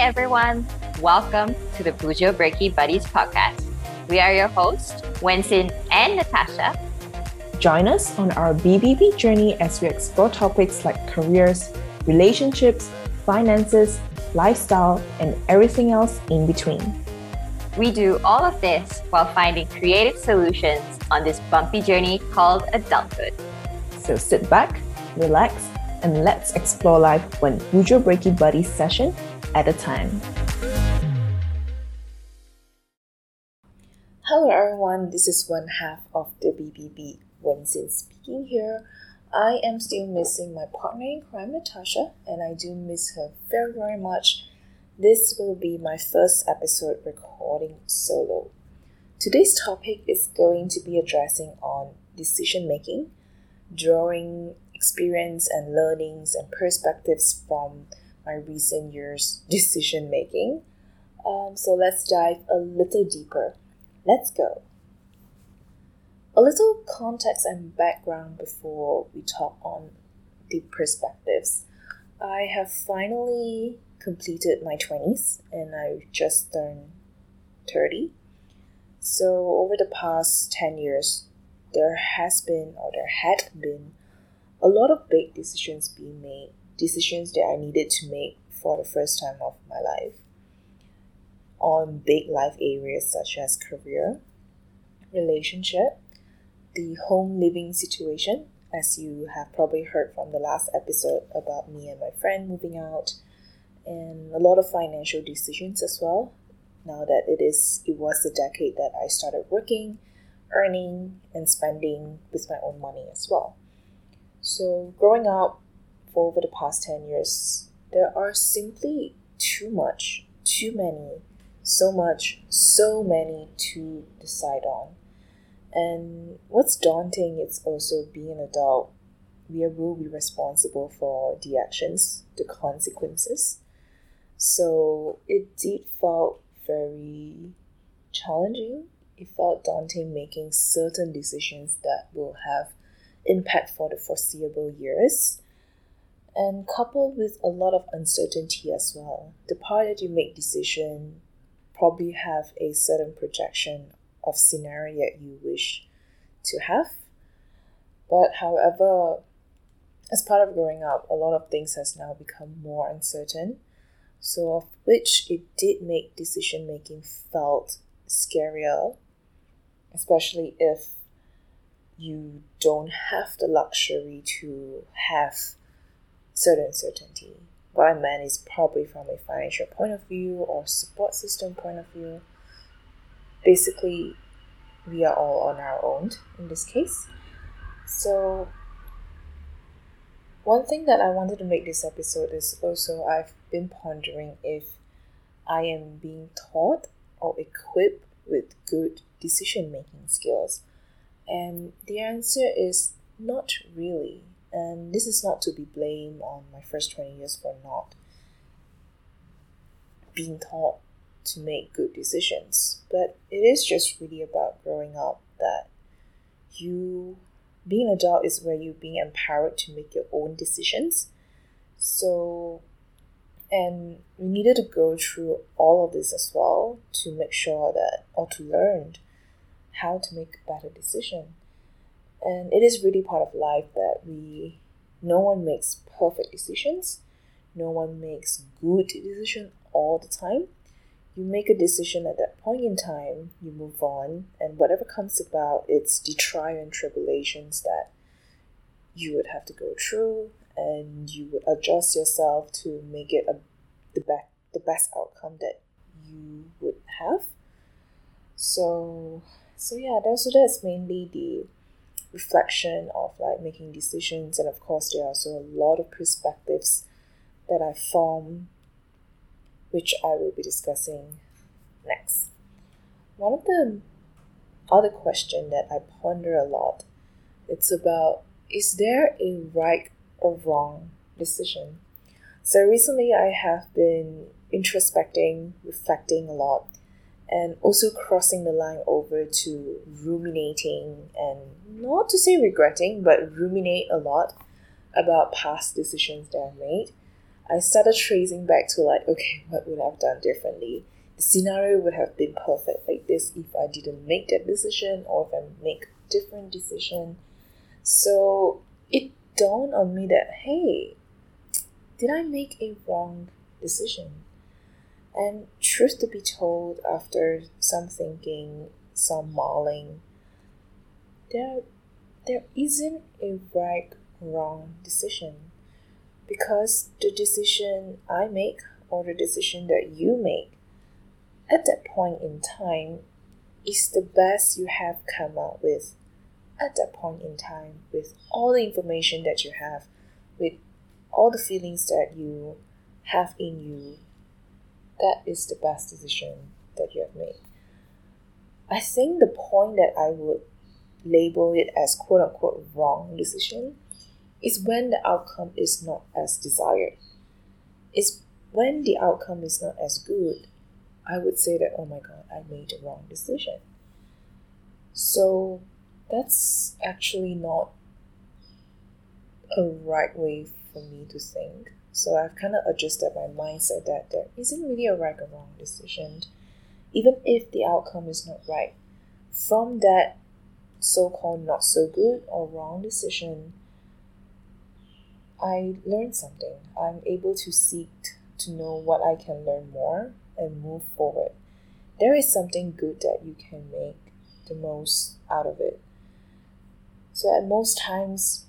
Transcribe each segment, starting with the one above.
everyone. Welcome to the Bujo Breaky Buddies podcast. We are your hosts, Wensin and Natasha. Join us on our BBB journey as we explore topics like careers, relationships, finances, lifestyle, and everything else in between. We do all of this while finding creative solutions on this bumpy journey called adulthood. So sit back, relax, and let's explore life one Bujo Breaky Buddies session at a time. Hello everyone, this is one half of the BBB. Wensin speaking here. I am still missing my partner in crime, Natasha, and I do miss her very, very much. This will be my first episode recording solo. Today's topic is going to be addressing on decision making, drawing experience and learnings and perspectives from my recent years' decision making. Um, so let's dive a little deeper. Let's go. A little context and background before we talk on the perspectives. I have finally completed my 20s and I just turned 30. So, over the past 10 years, there has been or there had been a lot of big decisions being made, decisions that I needed to make for the first time of my life on big life areas such as career, relationship, the home living situation, as you have probably heard from the last episode about me and my friend moving out, and a lot of financial decisions as well. Now that it is, it was the decade that I started working, earning, and spending with my own money as well. So, growing up for over the past 10 years, there are simply too much, too many, so much, so many to decide on. And what's daunting is also being an adult. We will be responsible for the actions, the consequences. So it did felt very challenging. It felt daunting making certain decisions that will have impact for the foreseeable years. And coupled with a lot of uncertainty as well. The part that you make decision probably have a certain projection of scenario that you wish to have. But however, as part of growing up, a lot of things has now become more uncertain. So of which it did make decision making felt scarier, especially if you don't have the luxury to have certain certainty. What I meant is probably from a financial point of view or support system point of view basically we are all on our own in this case. So one thing that I wanted to make this episode is also I've been pondering if I am being taught or equipped with good decision making skills. And the answer is not really. And this is not to be blamed on my first 20 years for not being taught to make good decisions. But it is just really about growing up that you being an adult is where you're being empowered to make your own decisions. So and we needed to go through all of this as well to make sure that or to learn how to make a better decision. And it is really part of life that we no one makes perfect decisions. No one makes good decision all the time you make a decision at that point in time, you move on, and whatever comes about, it's the trial and tribulations that you would have to go through, and you would adjust yourself to make it a, the, be- the best outcome that you would have. So, so yeah, that, so that's mainly the reflection of like making decisions, and of course, there are also a lot of perspectives that I form which I will be discussing next. One of the other question that I ponder a lot, it's about is there a right or wrong decision? So recently I have been introspecting, reflecting a lot, and also crossing the line over to ruminating and not to say regretting, but ruminate a lot about past decisions that I made I started tracing back to like, okay, what would I have done differently? The scenario would have been perfect like this if I didn't make that decision or if I make different decision. So it dawned on me that hey, did I make a wrong decision? And truth to be told, after some thinking, some mulling, there there isn't a right wrong decision because the decision I make or the decision that you make at that point in time is the best you have come up with at that point in time with all the information that you have, with all the feelings that you have in you. That is the best decision that you have made. I think the point that I would label it as quote unquote wrong decision is when the outcome is not as desired. It's when the outcome is not as good, I would say that, oh my god, I made a wrong decision. So that's actually not a right way for me to think. So I've kind of adjusted my mindset that there isn't really a right or wrong decision, even if the outcome is not right. From that so called not so good or wrong decision, I learned something. I'm able to seek to know what I can learn more and move forward. There is something good that you can make the most out of it. So, at most times,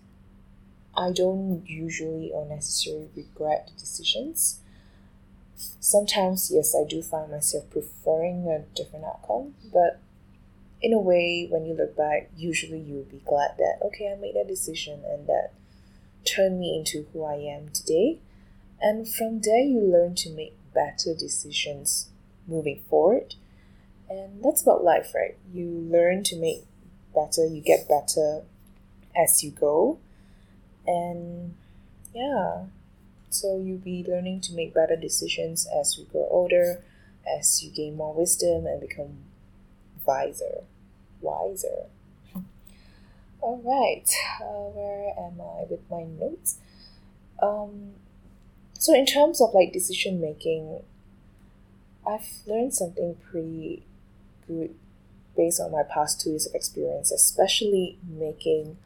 I don't usually or necessarily regret decisions. Sometimes, yes, I do find myself preferring a different outcome, but in a way, when you look back, usually you'll be glad that, okay, I made that decision and that turned me into who I am today. And from there, you learn to make better decisions moving forward. And that's about life, right? You learn to make better, you get better as you go. And yeah, so you'll be learning to make better decisions as you grow older, as you gain more wisdom and become wiser. Wiser. All right, uh, where am I with my notes? Um, so in terms of like decision making, I've learned something pretty good based on my past two years of experience, especially making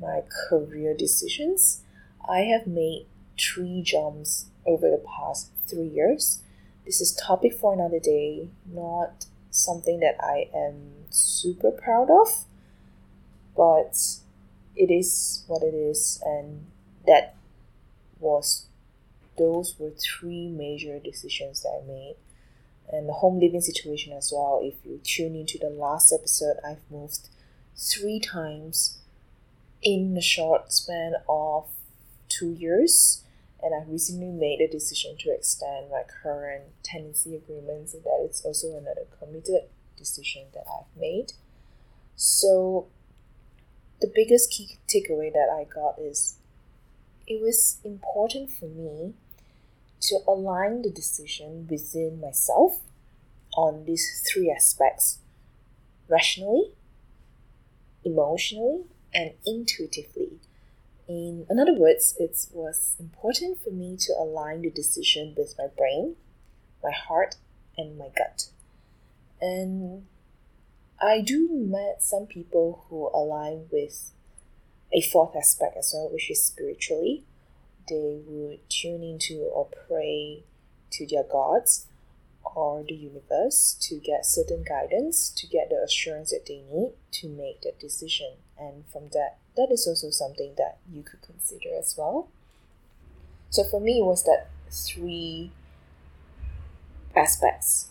my career decisions. I have made three jumps over the past three years. This is topic for another day, not something that I am super proud of, but it is what it is, and that was those were three major decisions that I made. And the home living situation as well. If you tune into the last episode, I've moved three times in the short span of two years. And I recently made a decision to extend my current tenancy agreement, so that it's also another committed decision that I've made. So, the biggest key takeaway that I got is it was important for me to align the decision within myself on these three aspects rationally, emotionally, and intuitively. In other words, it was important for me to align the decision with my brain, my heart, and my gut. And I do met some people who align with a fourth aspect as well, which is spiritually they would tune into or pray to their gods or the universe to get certain guidance, to get the assurance that they need to make that decision. And from that, that is also something that you could consider as well. So for me, it was that three aspects.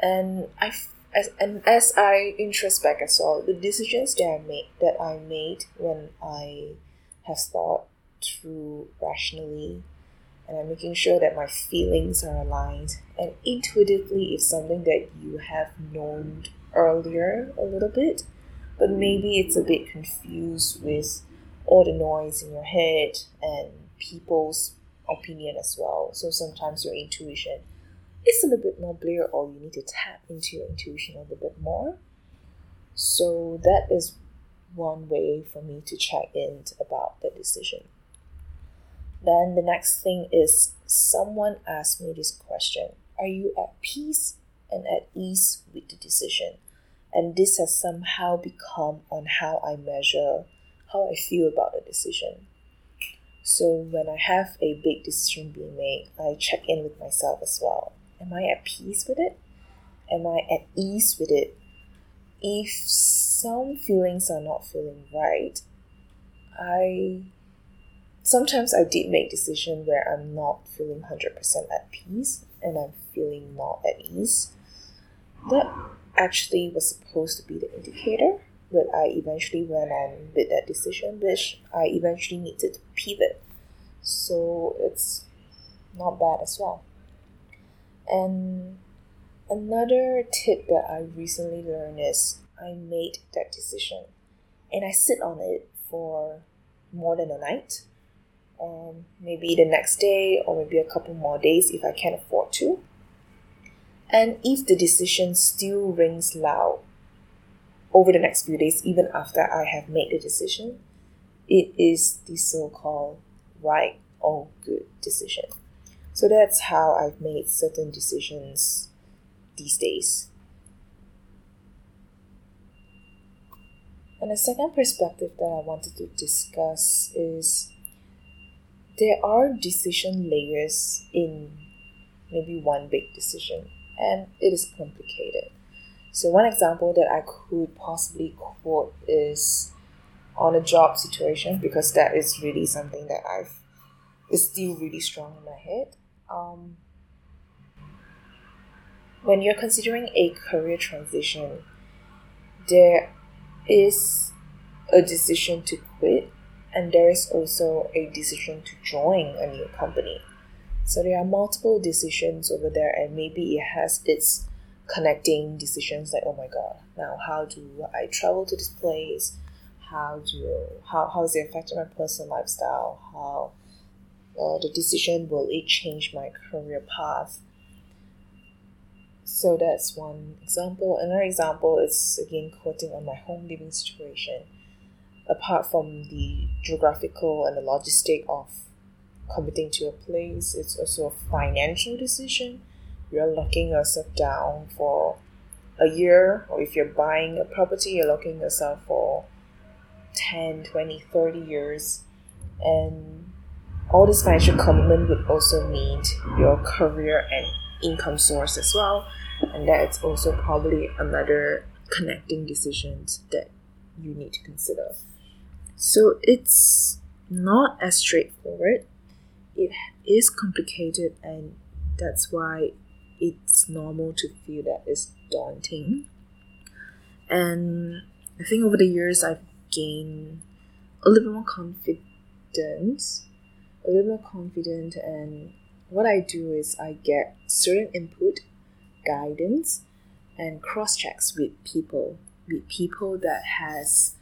And I as and as I introspect as well, the decisions that I made that I made when I have thought through rationally and I'm making sure that my feelings are aligned. And intuitively, it's something that you have known earlier a little bit, but maybe it's a bit confused with all the noise in your head and people's opinion as well. So sometimes your intuition is a little bit more clear, or you need to tap into your intuition a little bit more. So that is one way for me to check in about the decision. Then the next thing is someone asked me this question Are you at peace and at ease with the decision? And this has somehow become on how I measure how I feel about the decision. So when I have a big decision being made, I check in with myself as well. Am I at peace with it? Am I at ease with it? If some feelings are not feeling right, I sometimes I did make decision where I'm not feeling 100% at peace and I'm feeling not at ease. That actually was supposed to be the indicator, but I eventually went on with that decision, which I eventually needed to pivot. So it's not bad as well. And another tip that I recently learned is I made that decision and I sit on it for more than a night, um, maybe the next day, or maybe a couple more days if I can afford to. And if the decision still rings loud over the next few days, even after I have made the decision, it is the so called right or good decision. So that's how I've made certain decisions these days. And the second perspective that I wanted to discuss is there are decision layers in maybe one big decision, and it is complicated. So, one example that I could possibly quote is on a job situation because that is really something that I've is still really strong in my head. Um, when you're considering a career transition, there is a decision to quit, and there is also a decision to join a new company. So there are multiple decisions over there, and maybe it has its connecting decisions like, oh my god, now how do I travel to this place? How do how how is it affecting my personal lifestyle? How uh, the decision will it change my career path? So that's one example. Another example is again quoting on my home living situation. Apart from the geographical and the logistic of committing to a place, it's also a financial decision. You're locking yourself down for a year, or if you're buying a property, you're locking yourself for 10, 20, 30 years. And all this financial commitment would also need your career and income source as well and that's also probably another connecting decisions that you need to consider so it's not as straightforward. It is complicated and that's why it's normal to feel that it's daunting. And i think over the years i've gained a little bit more confidence a little more confident and what i do is i get certain input guidance and cross checks with people with people that has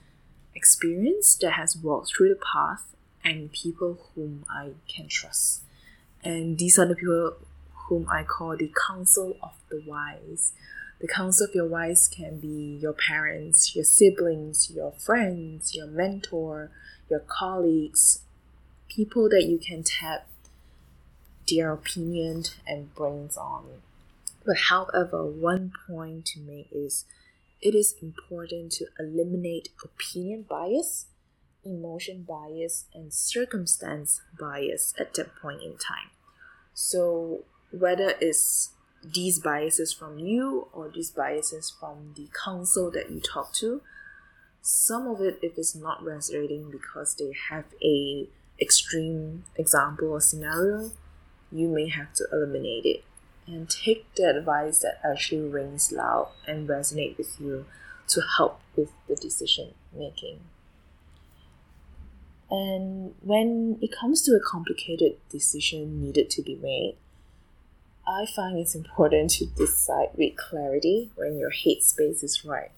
experience that has walked through the path and people whom I can trust. And these are the people whom I call the council of the wise. The council of your wise can be your parents, your siblings, your friends, your mentor, your colleagues, people that you can tap their opinion and brains on but however, one point to make is it is important to eliminate opinion bias, emotion bias, and circumstance bias at that point in time. So whether it's these biases from you or these biases from the council that you talk to, some of it if it's not resonating because they have a extreme example or scenario, you may have to eliminate it and take the advice that actually rings loud and resonate with you to help with the decision making. And when it comes to a complicated decision needed to be made, I find it's important to decide with clarity when your head space is right.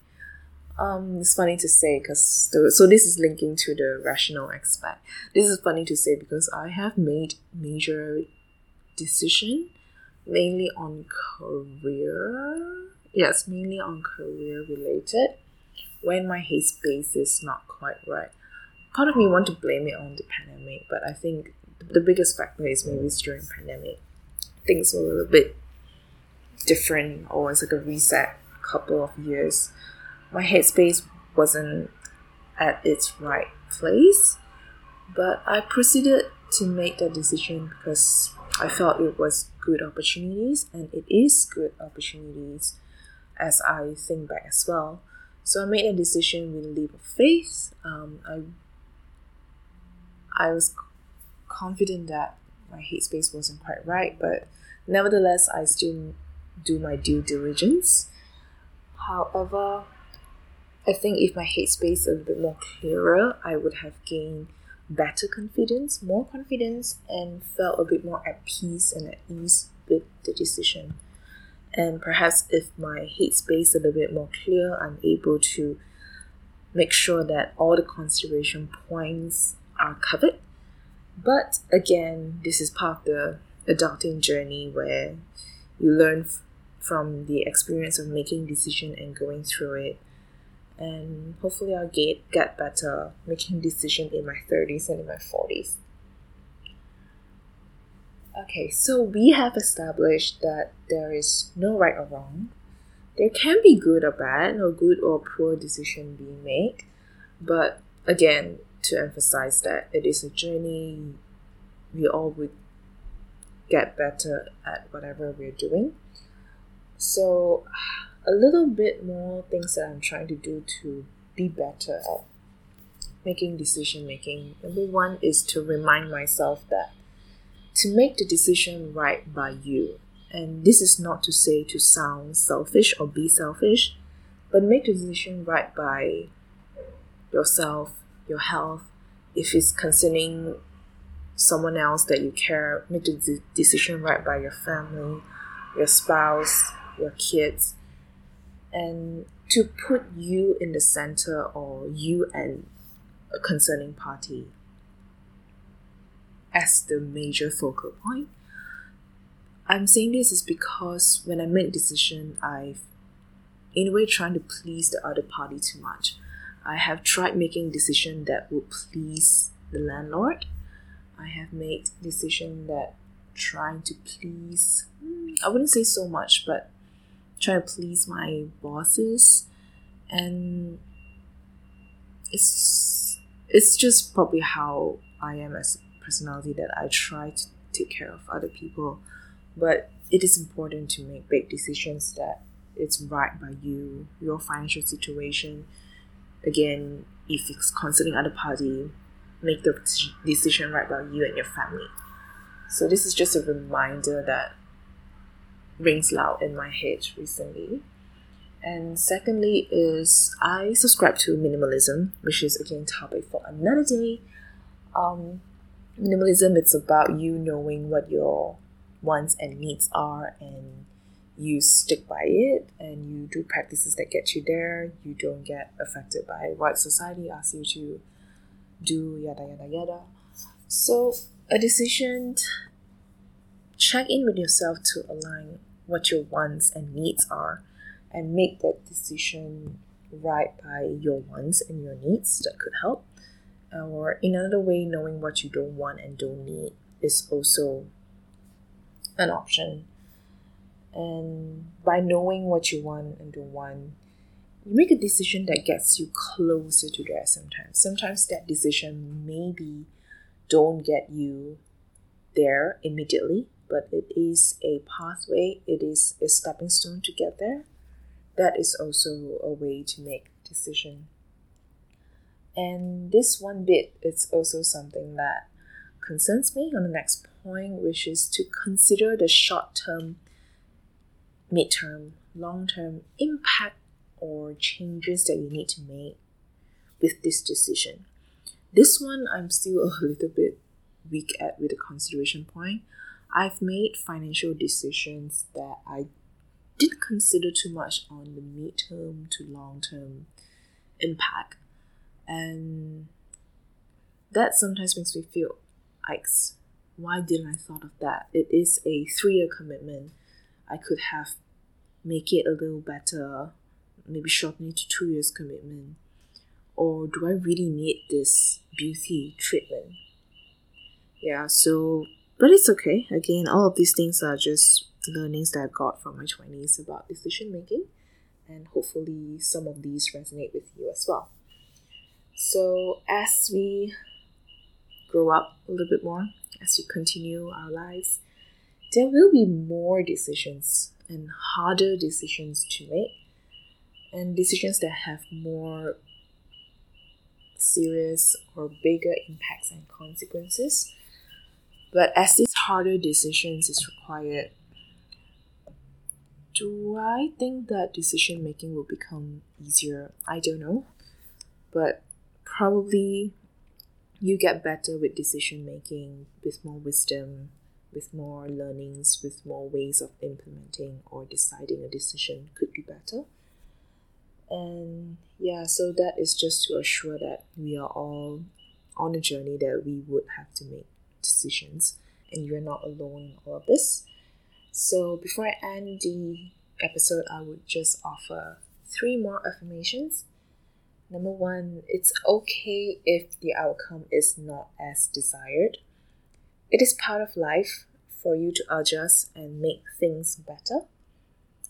Um, it's funny to say because so this is linking to the rational aspect. This is funny to say because I have made major decision mainly on career. Yes, mainly on career related. When my headspace is not quite right, part of me want to blame it on the pandemic, but I think the biggest factor is maybe it's during pandemic. Things were a little bit different or it's like a reset couple of years. My headspace wasn't at its right place, but I proceeded to make that decision because I felt it was good opportunities and it is good opportunities as I think back as well. So I made a decision with a leap of faith. Um, I I was confident that my headspace wasn't quite right, but nevertheless, I still do my due diligence. However, I think if my headspace a bit more clearer, I would have gained better confidence, more confidence, and felt a bit more at peace and at ease with the decision. And perhaps if my headspace a little bit more clear, I'm able to make sure that all the consideration points are covered. But again, this is part of the adulting journey where you learn f- from the experience of making decision and going through it and hopefully I'll get get better making decision in my 30s and in my 40s. Okay, so we have established that there is no right or wrong. There can be good or bad, or good or poor decision being made, but again, to emphasize that it is a journey, we all would get better at whatever we're doing. So a little bit more things that I'm trying to do to be better at making decision making. Number one is to remind myself that to make the decision right by you. And this is not to say to sound selfish or be selfish, but make the decision right by yourself, your health. If it's concerning someone else that you care, make the de- decision right by your family, your spouse, your kids and to put you in the center or you and a concerning party as the major focal point. I'm saying this is because when I make decision, I've in a way trying to please the other party too much. I have tried making decision that would please the landlord. I have made decision that trying to please hmm, I wouldn't say so much, but try to please my bosses and it's it's just probably how I am as a personality that I try to take care of other people. But it is important to make big decisions that it's right by you your financial situation. Again if it's concerning other party make the decision right by you and your family. So this is just a reminder that rings loud in my head recently. And secondly is I subscribe to minimalism, which is again topic for another day. Um, minimalism it's about you knowing what your wants and needs are and you stick by it and you do practices that get you there. You don't get affected by what society asks you to do, yada yada yada. So a decision check in with yourself to align what your wants and needs are and make that decision right by your wants and your needs that could help. Or in another way knowing what you don't want and don't need is also an option. And by knowing what you want and don't want you make a decision that gets you closer to there sometimes. Sometimes that decision maybe don't get you there immediately but it is a pathway, it is a stepping stone to get there. That is also a way to make decision. And this one bit is also something that concerns me on the next point, which is to consider the short term, mid term, long term impact or changes that you need to make with this decision. This one I'm still a little bit weak at with the consideration point. I've made financial decisions that I didn't consider too much on the mid-term to long-term impact. And that sometimes makes me feel like why didn't I thought of that? It is a three-year commitment. I could have make it a little better, maybe shorten it to two years commitment. Or do I really need this beauty treatment? yeah, so but it's okay. Again, all of these things are just learnings that I got from my 20s about decision making, and hopefully, some of these resonate with you as well. So, as we grow up a little bit more, as we continue our lives, there will be more decisions and harder decisions to make, and decisions that have more serious or bigger impacts and consequences. But as these harder decisions is required, do I think that decision making will become easier? I don't know. But probably you get better with decision making with more wisdom, with more learnings, with more ways of implementing or deciding a decision could be better. And yeah, so that is just to assure that we are all on a journey that we would have to make decisions and you're not alone in all of this. So before I end the episode, I would just offer three more affirmations. Number one, it's okay if the outcome is not as desired. It is part of life for you to adjust and make things better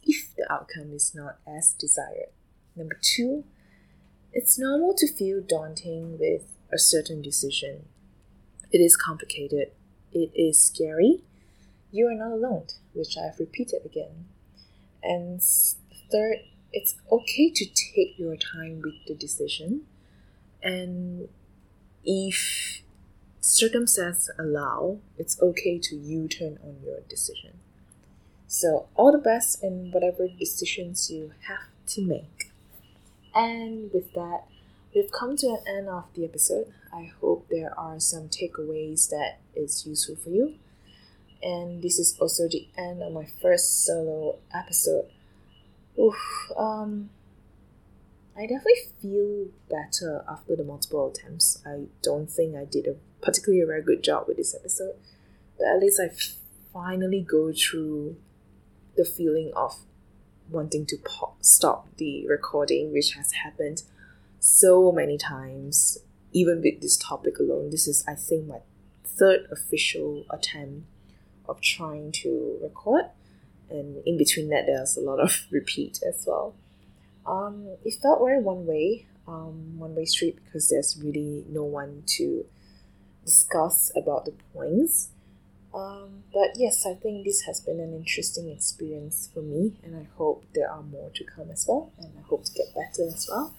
if the outcome is not as desired. Number two, it's normal to feel daunting with a certain decision. It is complicated, it is scary. You are not alone, which I've repeated again. And third, it's okay to take your time with the decision. And if circumstances allow, it's okay to U turn on your decision. So, all the best in whatever decisions you have to make. And with that, we've come to an end of the episode. I hope there are some takeaways that is useful for you. And this is also the end of my first solo episode. Oof, um, I definitely feel better after the multiple attempts. I don't think I did a particularly a very good job with this episode, but at least I finally go through the feeling of wanting to pop, stop the recording, which has happened so many times. Even with this topic alone, this is I think my third official attempt of trying to record, and in between that, there's a lot of repeat as well. Um, it felt very one way, um, one way street because there's really no one to discuss about the points. Um, but yes, I think this has been an interesting experience for me, and I hope there are more to come as well, and I hope to get better as well.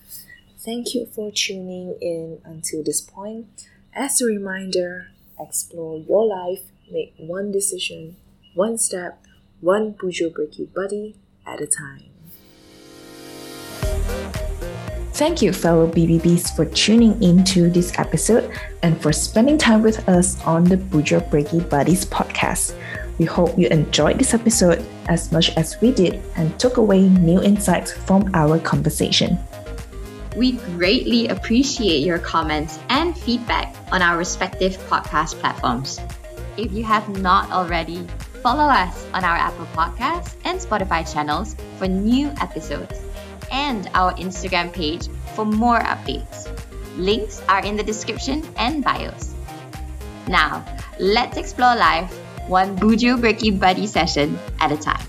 Thank you for tuning in until this point. As a reminder, explore your life, make one decision, one step, one Bujo Breaky buddy at a time. Thank you, fellow BBBs, for tuning into this episode and for spending time with us on the Bujo Breaky Buddies podcast. We hope you enjoyed this episode as much as we did and took away new insights from our conversation. We greatly appreciate your comments and feedback on our respective podcast platforms. If you have not already, follow us on our Apple Podcasts and Spotify channels for new episodes and our Instagram page for more updates. Links are in the description and bios. Now, let's explore life one Bujo Breaky Buddy session at a time.